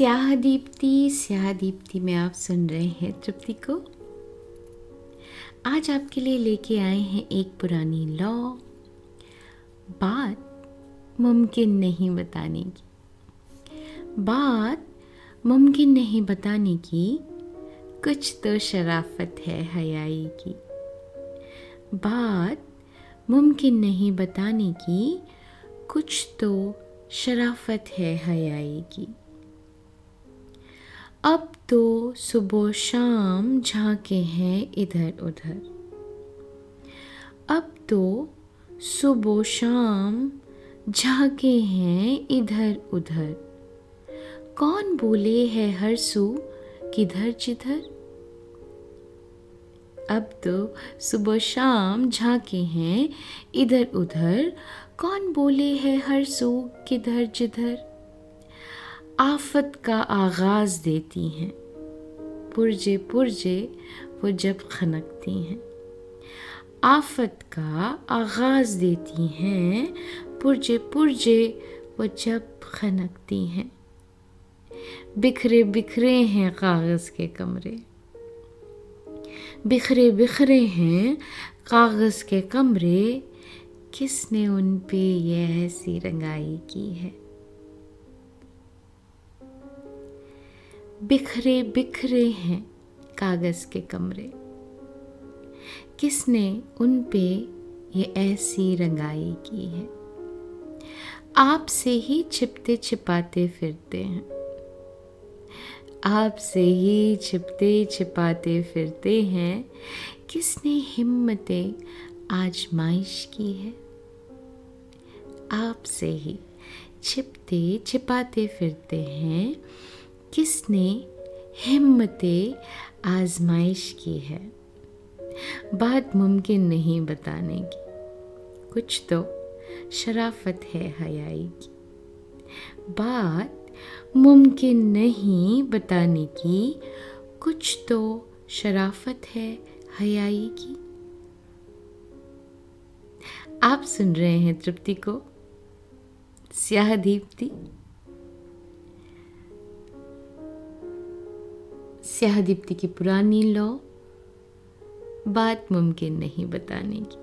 स्याह दीप्ति स्याह दीप्ति में आप सुन रहे हैं तृप्ति को। आज आपके लिए लेके आए हैं एक पुरानी लॉ। बात मुमकिन नहीं बताने की। बात मुमकिन नहीं बताने की, कुछ तो शराफत है हयाई की। बात मुमकिन नहीं बताने की, कुछ तो शराफत है हयाई की। अब तो सुबह शाम झांके हैं इधर उधर। अब तो सुबह शाम झांके हैं इधर उधर। कौन बोले है हर सू किधर जिधर? अब तो सुबह शाम झांके हैं इधर उधर। कौन बोले है हर सू किधर जिधर? आफत का आगाज़ देती हैं। पुरजे पुरजे वो जब खनकती हैं। आफत का आगाज़ देती हैं, पुरजे पुरजे वो जब खनकती हैं। बिखरे बिखरे हैं कागज़ के कमरे। बिखरे बिखरे हैं कागज़ के कमरे। किसने उन पे ये ऐसी रंगाई की है? बिखरे बिखरे हैं कागज़ के कमरे। किसने उन पे ये ऐसी रंगाई की है? आपसे ही छिपते छिपाते फिरते हैं। आपसे ही छिपते छिपाते फिरते हैं। किसने हिम्मतें आजमाइश की है? आपसे ही छिपते छिपाते फिरते हैं। किसने हिम्मतें आजमाइश की है? बात मुमकिन नहीं बताने की। कुछ तो शराफत है हयाई की। बात मुमकिन नहीं बताने की। कुछ तो शराफत है हयाई की। आप सुन रहे हैं तृप्ति को। स्याह दीप्ति। स्याह दीप्ति की पुरानी लॉ बात मुमकिन नहीं बताने की।